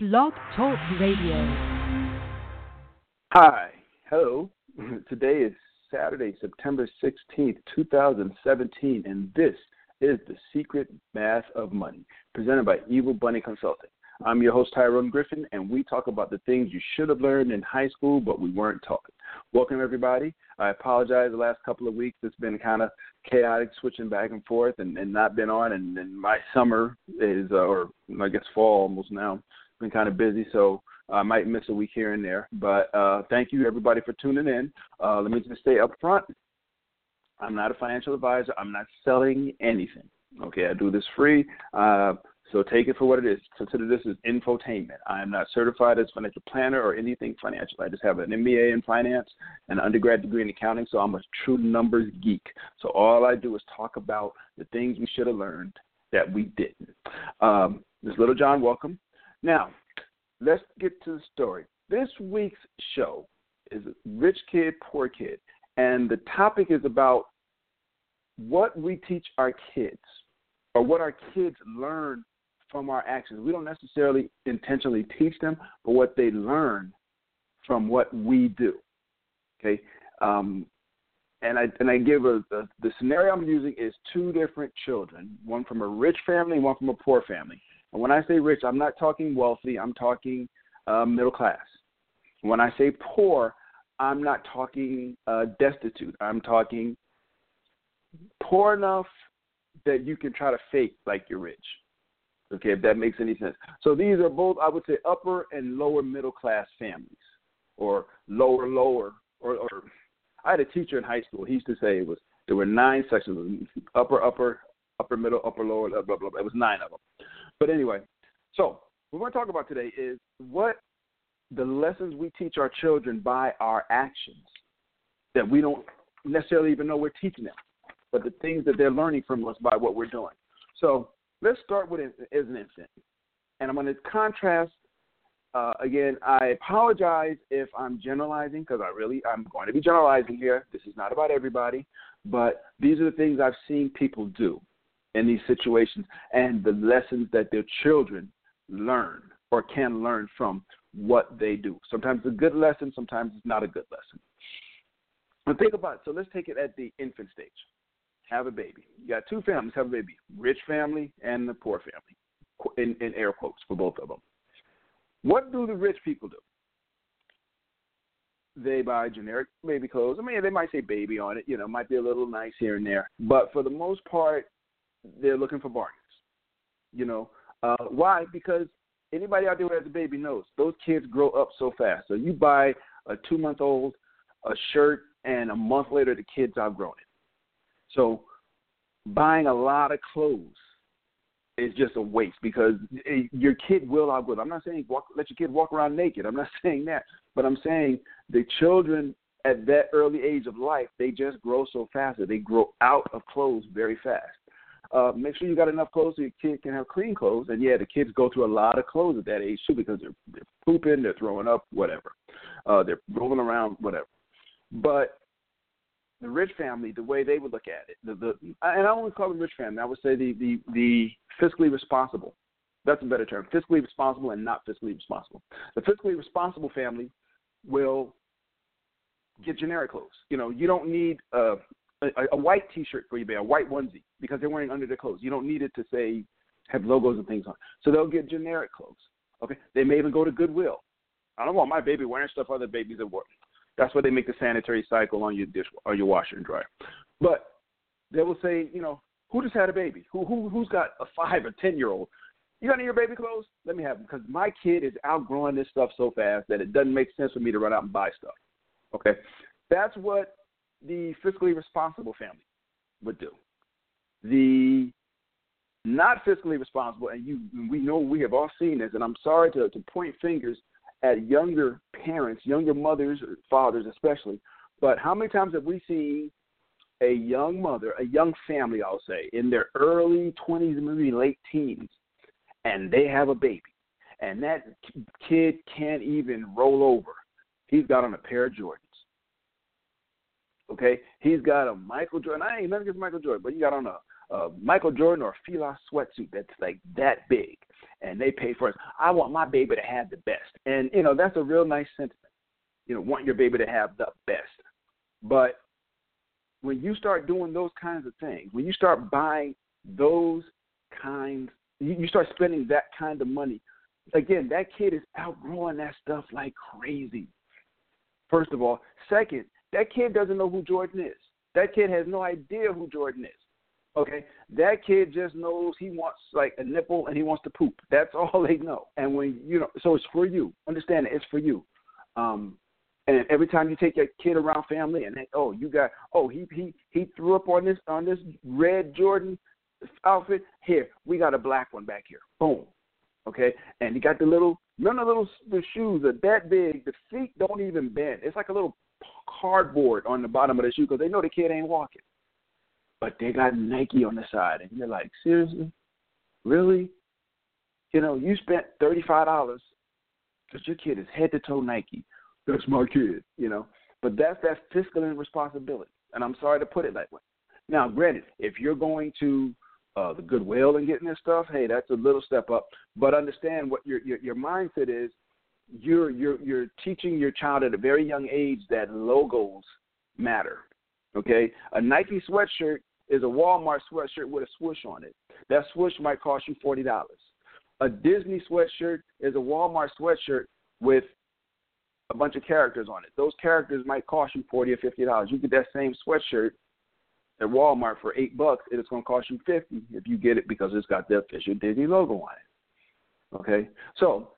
Blog Talk Radio. Hi, hello. Today is Saturday, September 16th, 2017, and this is The Secret Math of Money, presented by Evil Bunny Consulting. I'm your host, Tyrone Griffin, and we talk about the things you should have learned in high school, but we weren't taught. Welcome, everybody. I apologize the last couple of weeks. It's been kind of chaotic, switching back and forth, and, and not been on. And, and my summer is, uh, or I guess fall almost now, been kind of busy, so I might miss a week here and there. But uh, thank you, everybody, for tuning in. Uh, let me just stay up front. I'm not a financial advisor. I'm not selling anything. Okay, I do this free. Uh, so take it for what it is. Consider this as infotainment. I am not certified as financial planner or anything financial. I just have an MBA in finance and an undergrad degree in accounting, so I'm a true numbers geek. So all I do is talk about the things we should have learned that we didn't. Um, this little John, welcome. Now, let's get to the story. This week's show is Rich Kid, Poor Kid, and the topic is about what we teach our kids or what our kids learn from our actions. We don't necessarily intentionally teach them, but what they learn from what we do. Okay, um, and I and I give a, a the scenario I'm using is two different children, one from a rich family, and one from a poor family. And when I say rich, I'm not talking wealthy. I'm talking uh, middle class. When I say poor, I'm not talking uh, destitute. I'm talking poor enough that you can try to fake like you're rich. Okay, if that makes any sense. So these are both, I would say, upper and lower middle class families, or lower, lower, or, or I had a teacher in high school. He used to say it was there were nine sections: upper, upper, upper middle, upper lower, blah blah blah. It was nine of them. But anyway, so what we're going to talk about today is what the lessons we teach our children by our actions that we don't necessarily even know we're teaching them, but the things that they're learning from us by what we're doing. So let's start with as an infant, and I'm going to contrast. Uh, again, I apologize if I'm generalizing because I really I'm going to be generalizing here. This is not about everybody, but these are the things I've seen people do in these situations and the lessons that their children learn or can learn from what they do. Sometimes it's a good lesson, sometimes it's not a good lesson. But think about it. So let's take it at the infant stage. Have a baby. You got two families have a baby rich family and the poor family, in, in air quotes for both of them. What do the rich people do? They buy generic baby clothes. I mean, they might say baby on it, you know, might be a little nice here and there. But for the most part, they're looking for bargains. You know, uh, why? Because anybody out there who has a baby knows those kids grow up so fast. So you buy a two month old a shirt, and a month later the kid's outgrown it. So buying a lot of clothes is just a waste because your kid will outgrow. It. I'm not saying walk, let your kid walk around naked. I'm not saying that, but I'm saying the children at that early age of life they just grow so fast that they grow out of clothes very fast. Uh, make sure you got enough clothes so your kid can have clean clothes. And yeah, the kids go through a lot of clothes at that age too because they're, they're pooping, they're throwing up, whatever. Uh, they're rolling around, whatever. But the rich family, the way they would look at it, the, the and I wouldn't call them rich family. I would say the the the fiscally responsible. That's a better term. Fiscally responsible and not fiscally responsible. The fiscally responsible family will get generic clothes. You know, you don't need uh, a, a white T-shirt for your baby, a white onesie, because they're wearing under their clothes. You don't need it to say have logos and things on. So they'll get generic clothes. Okay, they may even go to Goodwill. I don't want my baby wearing stuff other babies have worn. That's why they make the sanitary cycle on your dish or your washer and dryer. But they will say, you know, who just had a baby? Who who who's got a five or ten year old? You got any of your baby clothes? Let me have them because my kid is outgrowing this stuff so fast that it doesn't make sense for me to run out and buy stuff. Okay, that's what the fiscally responsible family would do. The not fiscally responsible, and you we know we have all seen this, and I'm sorry to, to point fingers at younger parents, younger mothers or fathers especially, but how many times have we seen a young mother, a young family, I'll say, in their early 20s, maybe late teens, and they have a baby, and that kid can't even roll over. He's got on a pair of Jordans. Okay, he's got a Michael Jordan. I ain't nothing against Michael Jordan, but you got on a, a Michael Jordan or a Fila sweatsuit that's like that big, and they pay for it. I want my baby to have the best, and you know that's a real nice sentiment. You know, want your baby to have the best, but when you start doing those kinds of things, when you start buying those kinds, you start spending that kind of money. Again, that kid is outgrowing that stuff like crazy. First of all, second, that kid doesn't know who Jordan is. That kid has no idea who Jordan is. Okay, that kid just knows he wants like a nipple and he wants to poop. That's all they know. And when you know, so it's for you. Understand it, it's for you. Um, and every time you take your kid around family, and they, oh, you got, oh, he he he threw up on this on this red Jordan outfit. Here, we got a black one back here. Boom. Okay, and he got the little, remember the little the shoes are that big. The feet don't even bend. It's like a little cardboard on the bottom of the shoe because they know the kid ain't walking. But they got Nike on the side, and you're like, seriously, really? You know, you spent thirty five dollars because your kid is head to toe Nike that's my kid, you know. But that's that fiscal responsibility, and I'm sorry to put it that way. Now, granted, if you're going to uh, the Goodwill and getting this stuff, hey, that's a little step up. But understand what your your, your mindset is. You're you're you're teaching your child at a very young age that logos matter. Okay, a Nike sweatshirt is a Walmart sweatshirt with a swoosh on it. That swoosh might cost you forty dollars. A Disney sweatshirt is a Walmart sweatshirt with a bunch of characters on it. Those characters might cost you forty or fifty dollars. You get that same sweatshirt at Walmart for eight bucks, it's going to cost you fifty if you get it because it's got the official Disney logo on it. Okay, so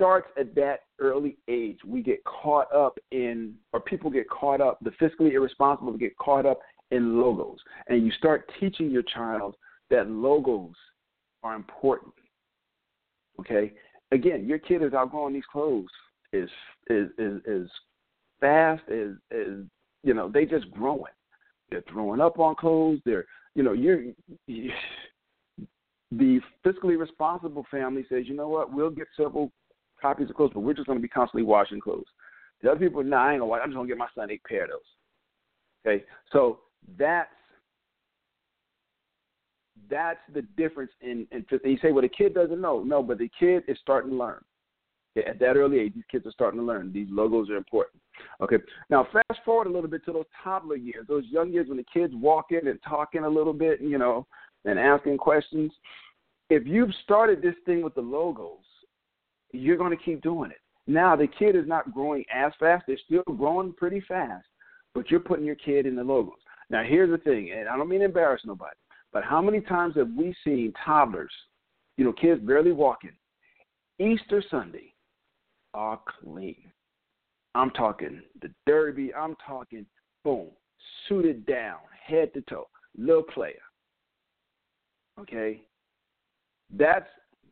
starts at that early age. We get caught up in, or people get caught up. The fiscally irresponsible get caught up in logos, and you start teaching your child that logos are important. Okay, again, your kid is outgrowing these clothes is is is, fast is is you know they just growing. They're throwing up on clothes. They're you know you're. You, the fiscally responsible family says, you know what, we'll get several copies of clothes, but we're just going to be constantly washing clothes. The other people, nah, I ain't gonna. wash. I'm just gonna get my son eight pair of those. Okay, so that's that's the difference in. in you say, well, the kid doesn't know. No, but the kid is starting to learn. At that early age, these kids are starting to learn. These logos are important. Okay. Now, fast forward a little bit to those toddler years, those young years when the kids walk in and talking a little bit, you know, and asking questions. If you've started this thing with the logos, you're going to keep doing it. Now, the kid is not growing as fast. They're still growing pretty fast, but you're putting your kid in the logos. Now, here's the thing, and I don't mean to embarrass nobody, but how many times have we seen toddlers, you know, kids barely walking, Easter Sunday, are clean. I'm talking the derby. I'm talking boom, suited down, head to toe, little player. Okay, that's.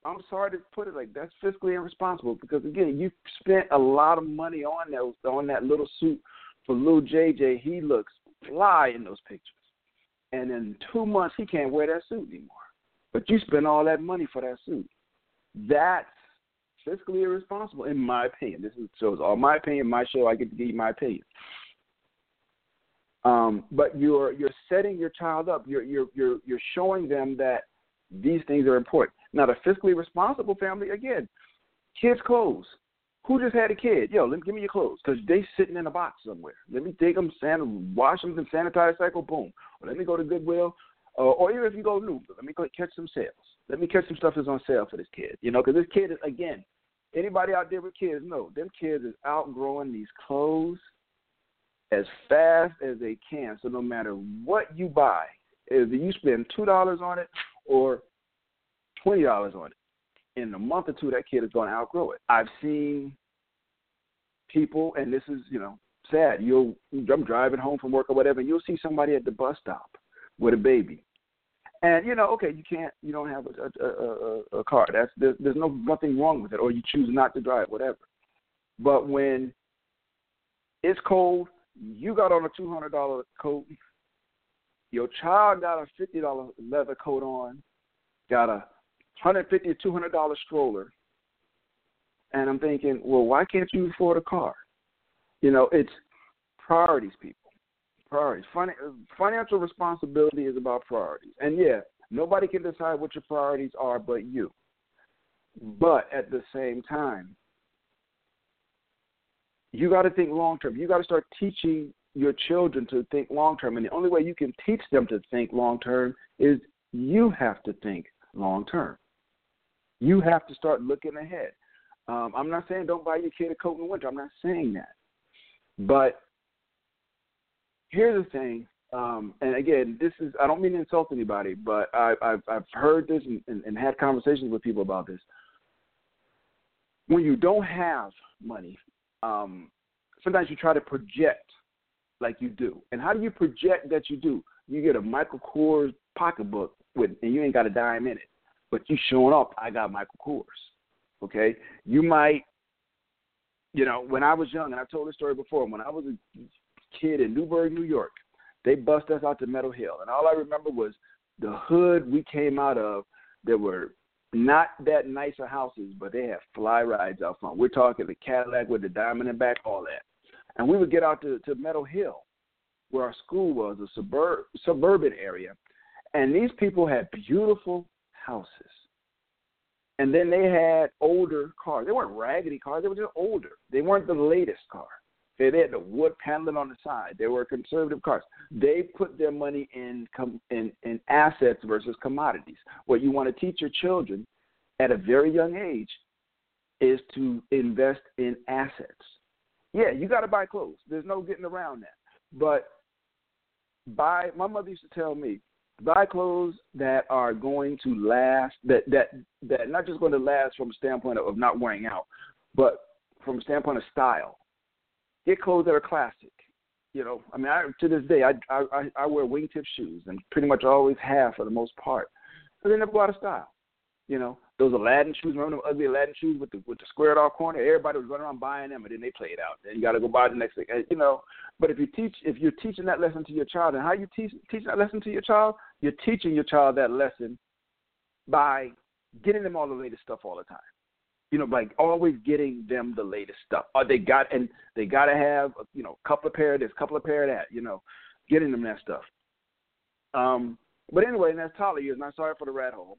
I'm sorry to put it like that's fiscally irresponsible because again, you spent a lot of money on those on that little suit for little JJ. He looks fly in those pictures, and in two months he can't wear that suit anymore. But you spent all that money for that suit. That's fiscally irresponsible, in my opinion. This is, shows all my opinion, my show. I get to give you my opinion. Um, but you're you're setting your child up. You're you're you're you're showing them that these things are important. Now, the fiscally responsible family, again, kids' clothes. Who just had a kid? Yo, let me give me your clothes because they sitting in a box somewhere. Let me take them, san- wash them, and sanitize cycle. Boom. Or let me go to Goodwill, uh, or even if you go new, let me go catch some sales. Let me catch some stuff that's on sale for this kid. You know, because this kid is again, Anybody out there with kids know them kids is outgrowing these clothes as fast as they can. So no matter what you buy, if you spend two dollars on it or twenty dollars on it, in a month or two that kid is going to outgrow it. I've seen people, and this is you know sad. You'll I'm driving home from work or whatever, and you'll see somebody at the bus stop with a baby, and you know, okay, you can't, you don't have a, a, a, a car. That's there's, there's no nothing wrong with it, or you choose not to drive, whatever. But when it's cold, you got on a two hundred dollar coat. Your child got a fifty dollar leather coat on, got a hundred fifty or two hundred dollar stroller, and I'm thinking, well, why can't you afford a car? You know, it's priorities, people priorities. Fin- financial responsibility is about priorities. And yeah, nobody can decide what your priorities are but you. But at the same time, you got to think long term. You got to start teaching your children to think long term. And the only way you can teach them to think long term is you have to think long term. You have to start looking ahead. Um, I'm not saying don't buy your kid a coat in the winter. I'm not saying that. But here's the thing, um, and again, this is I don't mean to insult anybody, but I, I've I've heard this and, and, and had conversations with people about this. When you don't have money, um, sometimes you try to project like you do. And how do you project that you do? You get a Michael Kors pocketbook with, and you ain't got a dime in it, but you showing up. I got Michael Kors. Okay, you might, you know, when I was young, and I've told this story before. When I was a kid in Newburgh, New York, they bust us out to Meadow Hill, and all I remember was the hood we came out of. There were not that nicer houses, but they had fly rides out front. We're talking the Cadillac with the diamond in the back, all that. And we would get out to, to Meadow Hill, where our school was, a suburb, suburban area. And these people had beautiful houses. And then they had older cars. They weren't raggedy cars, they were just older. They weren't the latest car. They had the wood paneling on the side. They were conservative cars. They put their money in com- in, in assets versus commodities. What you want to teach your children at a very young age is to invest in assets. Yeah, you got to buy clothes. There's no getting around that. But buy. My mother used to tell me, buy clothes that are going to last. That that that not just going to last from a standpoint of not wearing out, but from a standpoint of style get clothes that are classic. You know, I mean, I, to this day, I, I I wear wingtip shoes and pretty much always have for the most part, but they never go out of style. You know, those Aladdin shoes, remember them ugly Aladdin shoes with the with the squared off corner? Everybody was running around buying them, and then they played out. Then you got to go buy the next thing. You know, but if you teach, if you're teaching that lesson to your child, and how you teach teach that lesson to your child, you're teaching your child that lesson by getting them all the latest stuff all the time you know, like always getting them the latest stuff. Or they got and they got to have, you know, a couple of pair of this, couple of pair of that, you know, getting them that stuff. Um, but anyway, in that toddler years, and I'm sorry for the rat hole.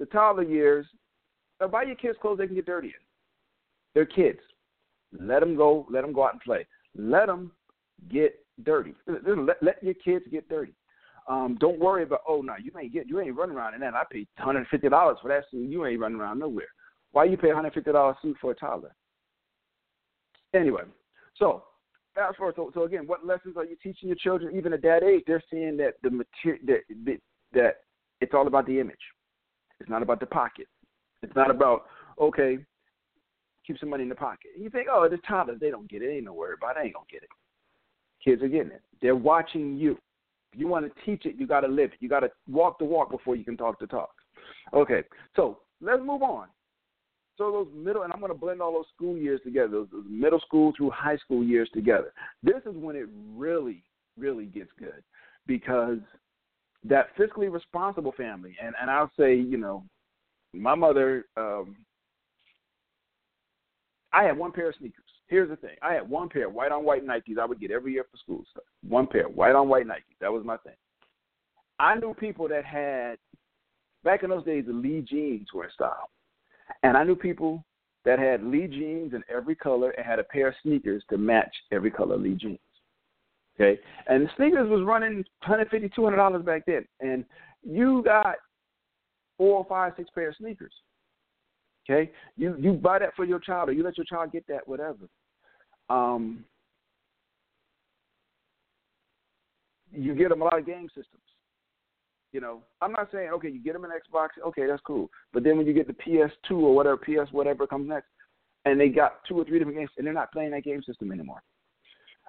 The toddler years, buy your kids clothes they can get dirty in. They're kids. Let them go. Let them go out and play. Let them get dirty. Let, let your kids get dirty. Um, don't worry about oh no, you ain't get you ain't running around in that. I paid hundred fifty dollars for that suit. You ain't running around nowhere. Why you pay hundred fifty dollars suit for a toddler? Anyway, so fast forward. So, so again, what lessons are you teaching your children? Even at that age, they're seeing that the material that, that it's all about the image. It's not about the pocket. It's not about okay, keep some money in the pocket. And you think, oh, the toddlers, they don't get it. Ain't no worry about it. I ain't gonna get it. Kids are getting it. They're watching you. If you want to teach it, you got to live it. You got to walk the walk before you can talk the talk. Okay, so let's move on. So those middle, and I'm going to blend all those school years together, those, those middle school through high school years together. This is when it really, really gets good because that fiscally responsible family, and, and I'll say, you know, my mother, um, I had one pair of sneakers. Here's the thing: I had one pair of white on white Nikes. I would get every year for school. One pair white on white Nikes. That was my thing. I knew people that had back in those days the Lee jeans were in style. And I knew people that had Lee jeans in every color and had a pair of sneakers to match every color Lee jeans. Okay, and the sneakers was running 150 200 dollars back then, and you got four or five, six pair of sneakers. Okay, you you buy that for your child, or you let your child get that, whatever. Um, you get them a lot of game systems. You know, I'm not saying okay, you get them an Xbox, okay, that's cool. But then when you get the PS2 or whatever, PS whatever comes next, and they got two or three different games, and they're not playing that game system anymore.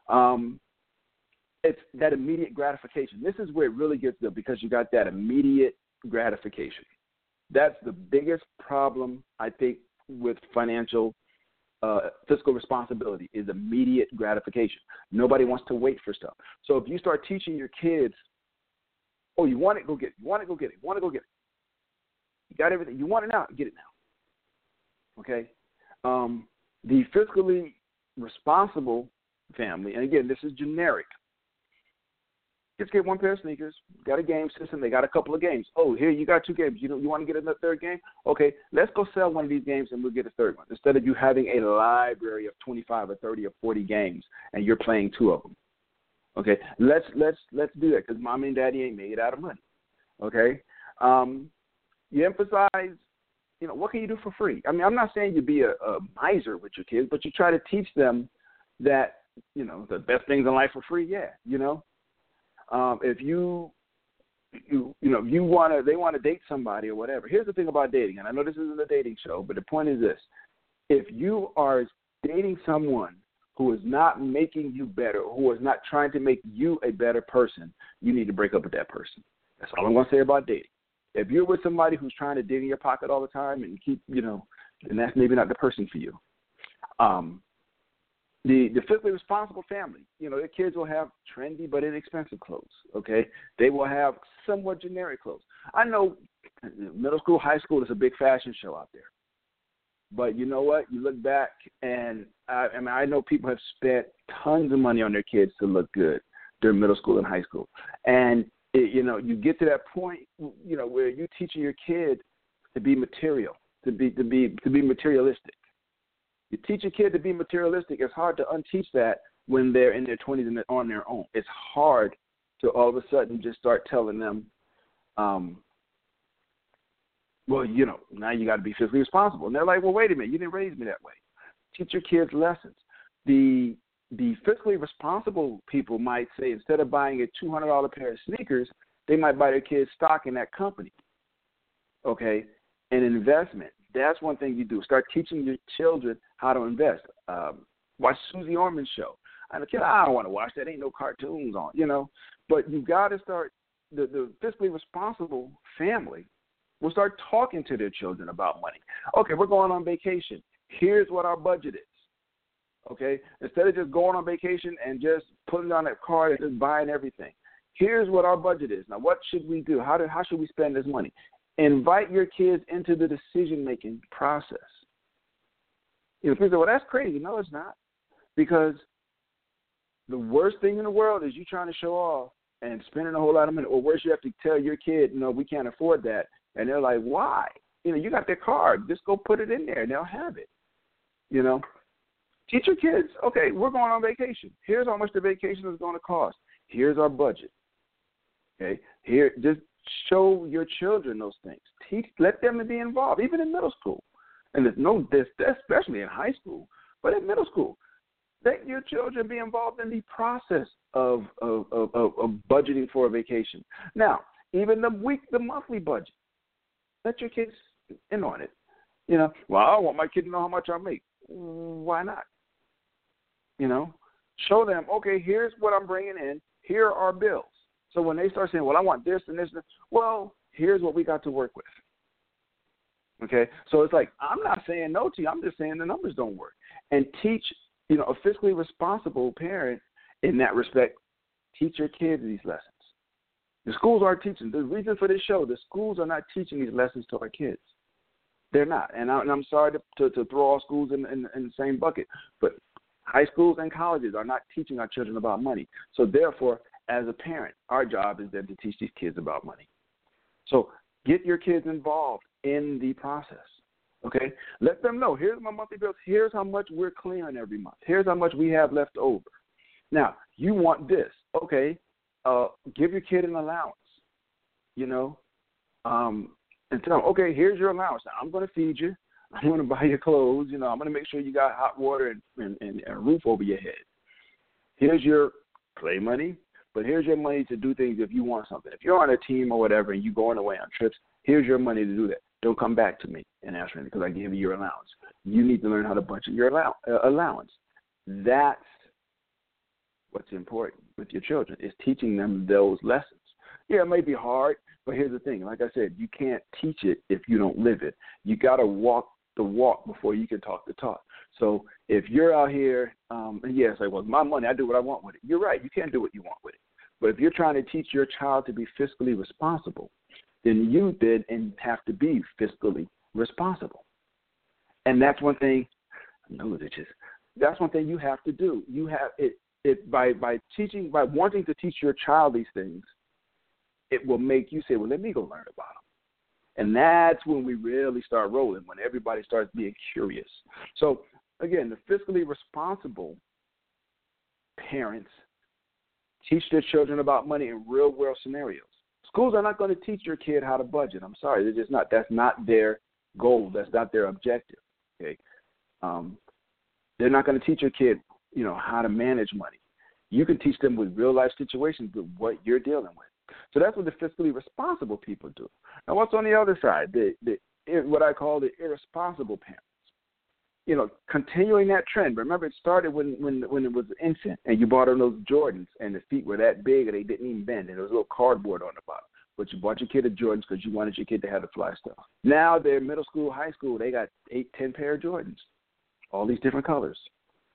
Um, it's that immediate gratification. This is where it really gets good because you got that immediate gratification. That's the biggest problem I think with financial uh, fiscal responsibility is immediate gratification. Nobody wants to wait for stuff. So if you start teaching your kids Oh, you want it? Go get it. You want it? Go get it. You want to go get it. You got everything. You want it now? Get it now. Okay. Um, the fiscally responsible family, and again, this is generic. Just get one pair of sneakers. Got a game system. They got a couple of games. Oh, here you got two games. You know, you want to get a third game? Okay, let's go sell one of these games and we'll get a third one. Instead of you having a library of 25 or 30 or 40 games and you're playing two of them. Okay, let's let's let's do that because mommy and daddy ain't made out of money. Okay, um, you emphasize, you know, what can you do for free? I mean, I'm not saying you be a, a miser with your kids, but you try to teach them that you know the best things in life are free. Yeah, you know, um, if you you you know you want to they want to date somebody or whatever. Here's the thing about dating, and I know this isn't a dating show, but the point is this: if you are dating someone who is not making you better, who is not trying to make you a better person, you need to break up with that person. That's all I'm going to say about dating. If you're with somebody who's trying to dig in your pocket all the time and keep, you know, then that's maybe not the person for you. Um, the the fiscally responsible family, you know, their kids will have trendy but inexpensive clothes. Okay, they will have somewhat generic clothes. I know middle school, high school is a big fashion show out there, but you know what? You look back, and I, I mean, I know people have spent tons of money on their kids to look good during middle school and high school, and it, you know, you get to that point, you know, where you're teaching your kid to be material, to be to be to be materialistic you teach a kid to be materialistic. It's hard to unteach that when they're in their 20s and on their own. It's hard to all of a sudden just start telling them, um, well, you know, now you got to be fiscally responsible. And they're like, well, wait a minute, you didn't raise me that way. Teach your kids lessons. The the fiscally responsible people might say instead of buying a two hundred dollar pair of sneakers, they might buy their kids stock in that company. Okay, an investment. That's one thing you do. Start teaching your children how to invest. Um, watch Suze Orman's show. I'm a kid. I don't want to watch that. Ain't no cartoons on, you know. But you got to start. The the fiscally responsible family will start talking to their children about money. Okay, we're going on vacation. Here's what our budget is. Okay, instead of just going on vacation and just putting on that card and just buying everything. Here's what our budget is. Now, what should we do? How do how should we spend this money? Invite your kids into the decision making process. You know, people say, well, that's crazy. No, it's not. Because the worst thing in the world is you trying to show off and spending a whole lot of money. Or worse, you have to tell your kid, no, we can't afford that. And they're like, why? You know, you got their card. Just go put it in there and they'll have it. You know? Teach your kids, okay, we're going on vacation. Here's how much the vacation is going to cost. Here's our budget. Okay? Here just show your children those things. Teach, let them be involved, even in middle school. And there's no this, especially in high school, but in middle school, let your children be involved in the process of of, of, of budgeting for a vacation. Now, even the week, the monthly budget, let your kids in on it. You know, well, I want my kid to know how much I make. Why not? You know, show them. Okay, here's what I'm bringing in. Here are bills. So when they start saying, "Well, I want this and this," and this well, here's what we got to work with. Okay, so it's like I'm not saying no to you. I'm just saying the numbers don't work. And teach, you know, a fiscally responsible parent in that respect. Teach your kids these lessons. The schools aren't teaching. The reason for this show, the schools are not teaching these lessons to our kids. They're not, and, I, am sorry to, to, to, throw all schools in, in, in the same bucket, but high schools and colleges are not teaching our children about money. So therefore, as a parent, our job is then to teach these kids about money. So get your kids involved in the process. Okay? Let them know here's my monthly bills, here's how much we're clearing every month, here's how much we have left over. Now, you want this. Okay, uh, give your kid an allowance, you know, um, and tell them, okay, here's your allowance. Now, I'm going to feed you. I'm going to buy your clothes. You know, I'm going to make sure you got hot water and, and, and a roof over your head. Here's your play money. But here's your money to do things if you want something. If you're on a team or whatever and you're going away on trips, here's your money to do that. Don't come back to me and ask anything because I gave you your allowance. You need to learn how to budget your allow- uh, allowance. That's what's important with your children is teaching them those lessons. Yeah, it may be hard, but here's the thing. Like I said, you can't teach it if you don't live it. You got to walk the walk before you can talk the talk. So if you're out here, um, and yes, like, well, my money, I do what I want with it. You're right. You can't do what you want with it. But if you're trying to teach your child to be fiscally responsible, then you then have to be fiscally responsible. And that's one thing. No, it's just that's one thing you have to do. You have it. it by by teaching by wanting to teach your child these things, it will make you say, well, let me go learn about them. And that's when we really start rolling, when everybody starts being curious. So, again, the fiscally responsible parents teach their children about money in real world scenarios. Schools are not going to teach your kid how to budget. I'm sorry, they're just not. That's not their goal. That's not their objective. Okay, um, they're not going to teach your kid, you know, how to manage money. You can teach them with real life situations with what you're dealing with. So that's what the fiscally responsible people do. Now, what's on the other side? The, the what I call the irresponsible parents. You know, continuing that trend. Remember, it started when when when it was an infant, and you bought them those Jordans, and the feet were that big, and they didn't even bend, and there was a little cardboard on the bottom. But you bought your kid a Jordans because you wanted your kid to have the fly stuff. Now they're middle school, high school. They got eight, ten pair of Jordans, all these different colors.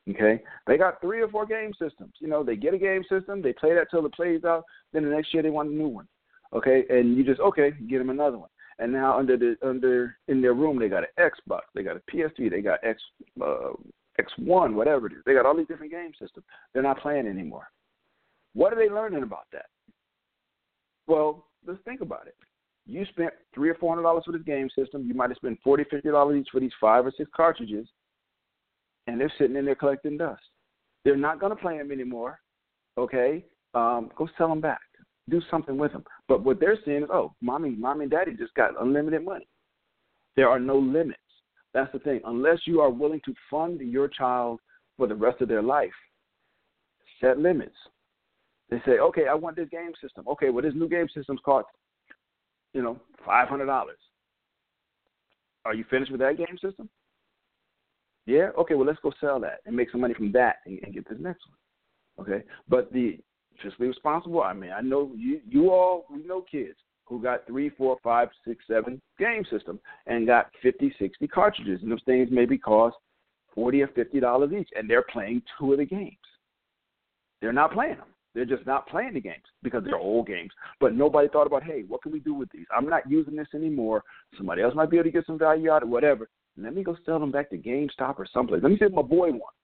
Okay, they got three or four game systems. You know, they get a game system, they play that till it plays out. Then the next year they want a new one. Okay, and you just okay, get them another one. And now under the under in their room they got an Xbox, they got a PS3, they got X uh, X1, whatever it is. They got all these different game systems. They're not playing anymore. What are they learning about that? Well, let's think about it. You spent three or four hundred dollars for this game system. You might have spent forty, fifty dollars each for these five or six cartridges and they're sitting in there collecting dust. They're not going to play them anymore. Okay, um, go sell them back. Do something with them. But what they're seeing is, oh, mommy, mommy and daddy just got unlimited money. There are no limits. That's the thing. Unless you are willing to fund your child for the rest of their life, set limits. They say, okay, I want this game system. Okay, well, this new game system's cost, you know, five hundred dollars. Are you finished with that game system? Yeah, okay, well let's go sell that and make some money from that and, and get this next one. Okay, but the fiscally responsible. I mean, I know you you all we know kids who got three, four, five, six, seven game system and got fifty, sixty cartridges, and those things maybe cost forty or fifty dollars each, and they're playing two of the games. They're not playing them. They're just not playing the games because they're old games. But nobody thought about, hey, what can we do with these? I'm not using this anymore. Somebody else might be able to get some value out of whatever. Let me go sell them back to GameStop or someplace. Let me see if my boy wants.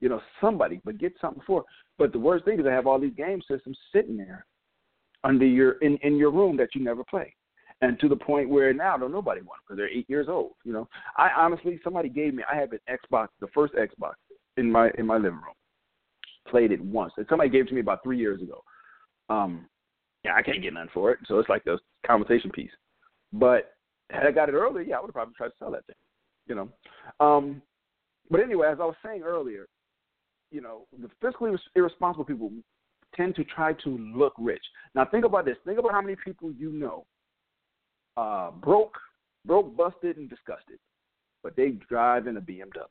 You know, somebody, but get something for. It. But the worst thing is I have all these game systems sitting there under your in in your room that you never play, and to the point where now don't nobody want because they're eight years old. You know, I honestly somebody gave me I have an Xbox, the first Xbox in my in my living room. Played it once, and somebody gave it to me about three years ago. Um, yeah, I can't get none for it, so it's like a conversation piece. But had I got it earlier, yeah, I would have probably tried to sell that thing you know. Um, but anyway, as I was saying earlier, you know, the fiscally irresponsible people tend to try to look rich. Now, think about this. Think about how many people you know uh, broke, broke, busted, and disgusted, but they drive in a BMW,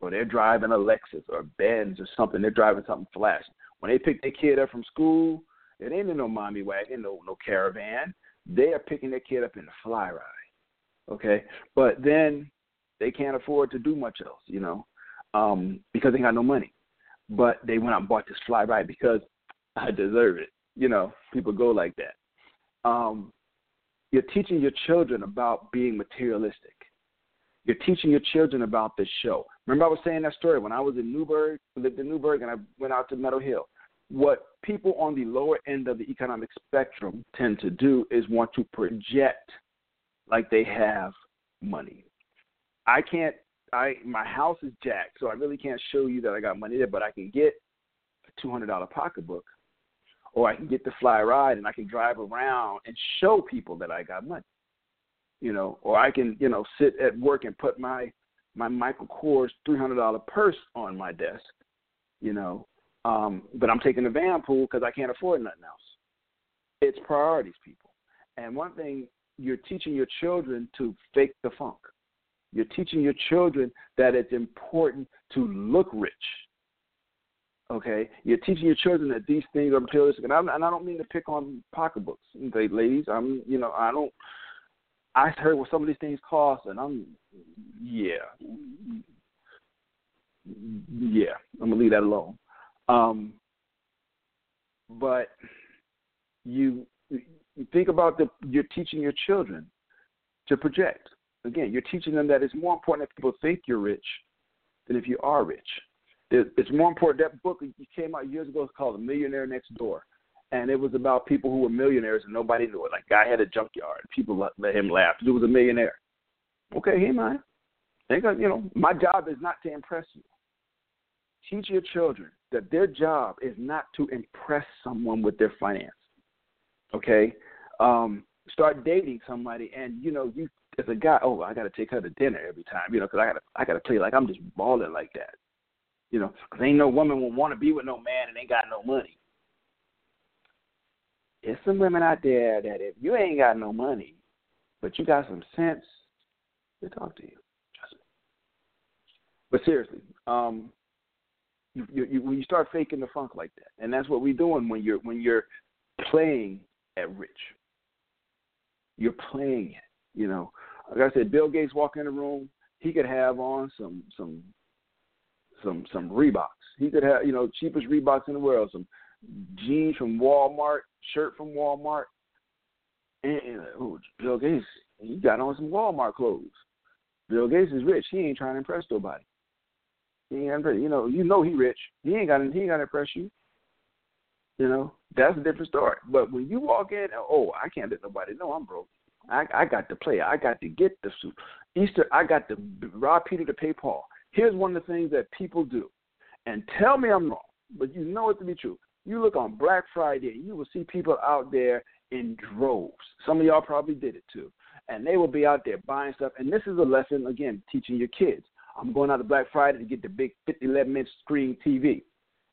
or they're driving a Lexus or a Benz or something. They're driving something flashy. When they pick their kid up from school, it ain't in no mommy wagon, no no caravan. They are picking their kid up in a fly ride. Okay, but then they can't afford to do much else, you know, um, because they got no money. But they went out and bought this fly ride because I deserve it. You know, people go like that. Um, you're teaching your children about being materialistic. You're teaching your children about this show. Remember, I was saying that story when I was in Newburgh, lived in Newburgh, and I went out to Meadow Hill. What people on the lower end of the economic spectrum tend to do is want to project like they have money. I can't. I my house is jacked, so I really can't show you that I got money there. But I can get a two hundred dollar pocketbook, or I can get the fly ride, and I can drive around and show people that I got money. You know, or I can you know sit at work and put my my Michael Kors three hundred dollar purse on my desk. You know, um, but I'm taking the van pool because I can't afford nothing else. It's priorities, people. And one thing you're teaching your children to fake the funk. You're teaching your children that it's important to look rich. Okay, you're teaching your children that these things are materialistic, and, I'm, and I don't mean to pick on pocketbooks, ladies. I'm, you know, I don't. I heard what some of these things cost, and I'm, yeah, yeah. I'm gonna leave that alone. Um, but you, you think about the you're teaching your children to project. Again, you're teaching them that it's more important that people think you're rich than if you are rich. It's more important. That book came out years ago. It's called The Millionaire Next Door, and it was about people who were millionaires and nobody knew it. Like guy had a junkyard. People let, him laugh. He was a millionaire. Okay, he might. Think you know, my job is not to impress you. Teach your children that their job is not to impress someone with their finance. Okay, um, start dating somebody, and you know, you as a guy, oh, I got to take her to dinner every time, you know, because I got to I got to play like I'm just balling like that, you know, because ain't no woman will want to be with no man and ain't got no money. There's some women out there that if you ain't got no money, but you got some sense, they talk to you. Trust me. But seriously, um, you, you, you, when you start faking the funk like that, and that's what we're doing when you're when you're playing at rich. You're playing it, you know. Like I said, Bill Gates walk in the room, he could have on some some some some Reeboks. He could have, you know, cheapest Reeboks in the world, some jeans from Walmart, shirt from Walmart. And, and oh, Bill Gates, he got on some Walmart clothes. Bill Gates is rich. He ain't trying to impress nobody. He ain't, you know, you know he rich. He ain't got, he ain't got to impress you. You know, that's a different story. But when you walk in, oh, I can't let nobody know I'm broke. I I got to play. I got to get the suit. Easter, I got to rob Peter to pay Paul. Here's one of the things that people do, and tell me I'm wrong, but you know it to be true. You look on Black Friday, and you will see people out there in droves. Some of y'all probably did it too, and they will be out there buying stuff. And this is a lesson again, teaching your kids. I'm going out to Black Friday to get the big 50, 11 inch screen TV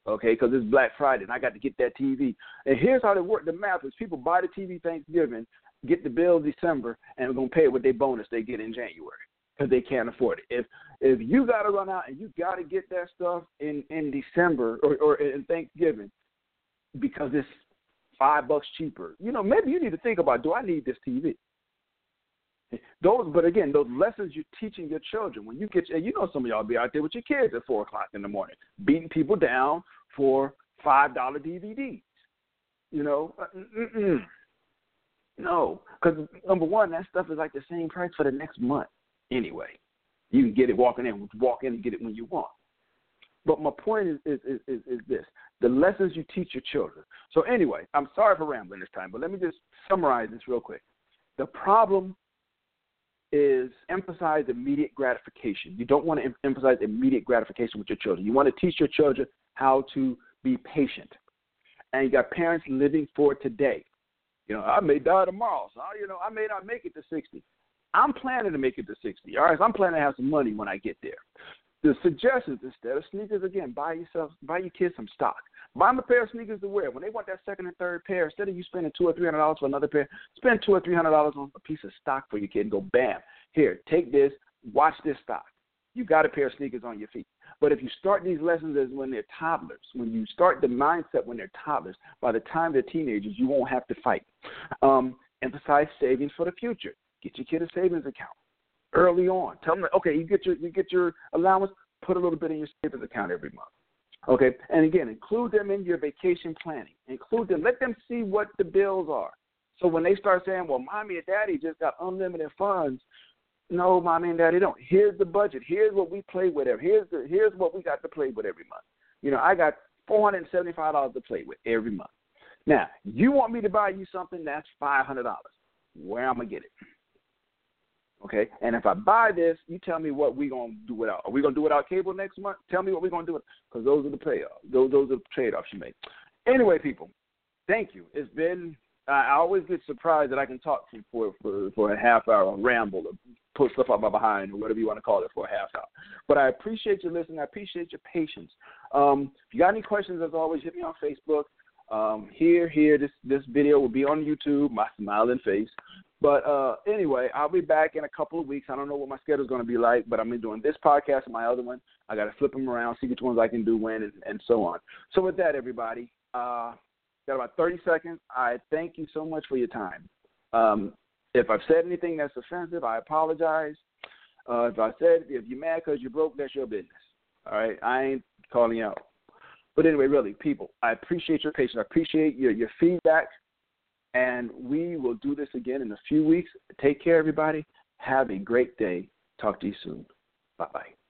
okay, because it's Black Friday and I got to get that TV. And here's how they work the math is people buy the TV Thanksgiving, get the bill December, and we're to pay it with their bonus they get in January because they can't afford it. If if you got to run out and you got to get that stuff in in December or or in Thanksgiving because it's five bucks cheaper, you know, maybe you need to think about do I need this TV? Those, but again, those lessons you're teaching your children when you get, and you know, some of y'all be out there with your kids at four o'clock in the morning, beating people down for five dollar DVDs. You know, uh. No, because number one, that stuff is like the same price for the next month anyway. You can get it walking in, walk in and get it when you want. But my point is, is, is, is, is this the lessons you teach your children. So, anyway, I'm sorry for rambling this time, but let me just summarize this real quick. The problem is emphasize immediate gratification. You don't want to em- emphasize immediate gratification with your children. You want to teach your children how to be patient. And you got parents living for today. You know, I may die tomorrow, so you know I may not make it to 60. I'm planning to make it to 60. All right, so I'm planning to have some money when I get there. The suggestions instead of sneakers again, buy yourself, buy your kids some stock. Buy them a pair of sneakers to wear. When they want that second and third pair, instead of you spending two or three hundred dollars for another pair, spend two or three hundred dollars on a piece of stock for your kid and go bam. Here, take this, watch this stock. You got a pair of sneakers on your feet. But if you start these lessons as when they're toddlers, when you start the mindset when they're toddlers, by the time they're teenagers, you won't have to fight. Um, emphasize savings for the future. Get your kid a savings account early on. Tell them, okay, you get your you get your allowance, put a little bit in your savings account every month. Okay, and again, include them in your vacation planning. Include them. Let them see what the bills are. So when they start saying, "Well, mommy and daddy just got unlimited funds," no, mommy and daddy don't. Here's the budget. Here's what we play with. Every, here's the here's what we got to play with every month. You know, I got four hundred and seventy five dollars to play with every month. Now, you want me to buy you something that's five hundred dollars. Where am I'm gonna get it? Okay, and if I buy this, you tell me what we're gonna do without. Are we gonna do without cable next month? Tell me what we're gonna do because those are the payoffs. Those those are the trade offs you make. Anyway, people, thank you. It's been I always get surprised that I can talk for for for a half hour or ramble put stuff up my behind or whatever you want to call it for a half hour. But I appreciate you listening. I appreciate your patience. Um, if you got any questions, as always, hit me on Facebook. Um, here, here, this this video will be on YouTube. My smiling face. But uh, anyway, I'll be back in a couple of weeks. I don't know what my schedule is going to be like, but I'm be doing this podcast and my other one. I got to flip them around, see which ones I can do when, and, and so on. So with that, everybody, uh, got about 30 seconds. I thank you so much for your time. Um, if I've said anything that's offensive, I apologize. Uh, if I said if you're mad because you're broke, that's your business. All right, I ain't calling out. But anyway, really, people, I appreciate your patience. I appreciate your your feedback. And we will do this again in a few weeks. Take care, everybody. Have a great day. Talk to you soon. Bye bye.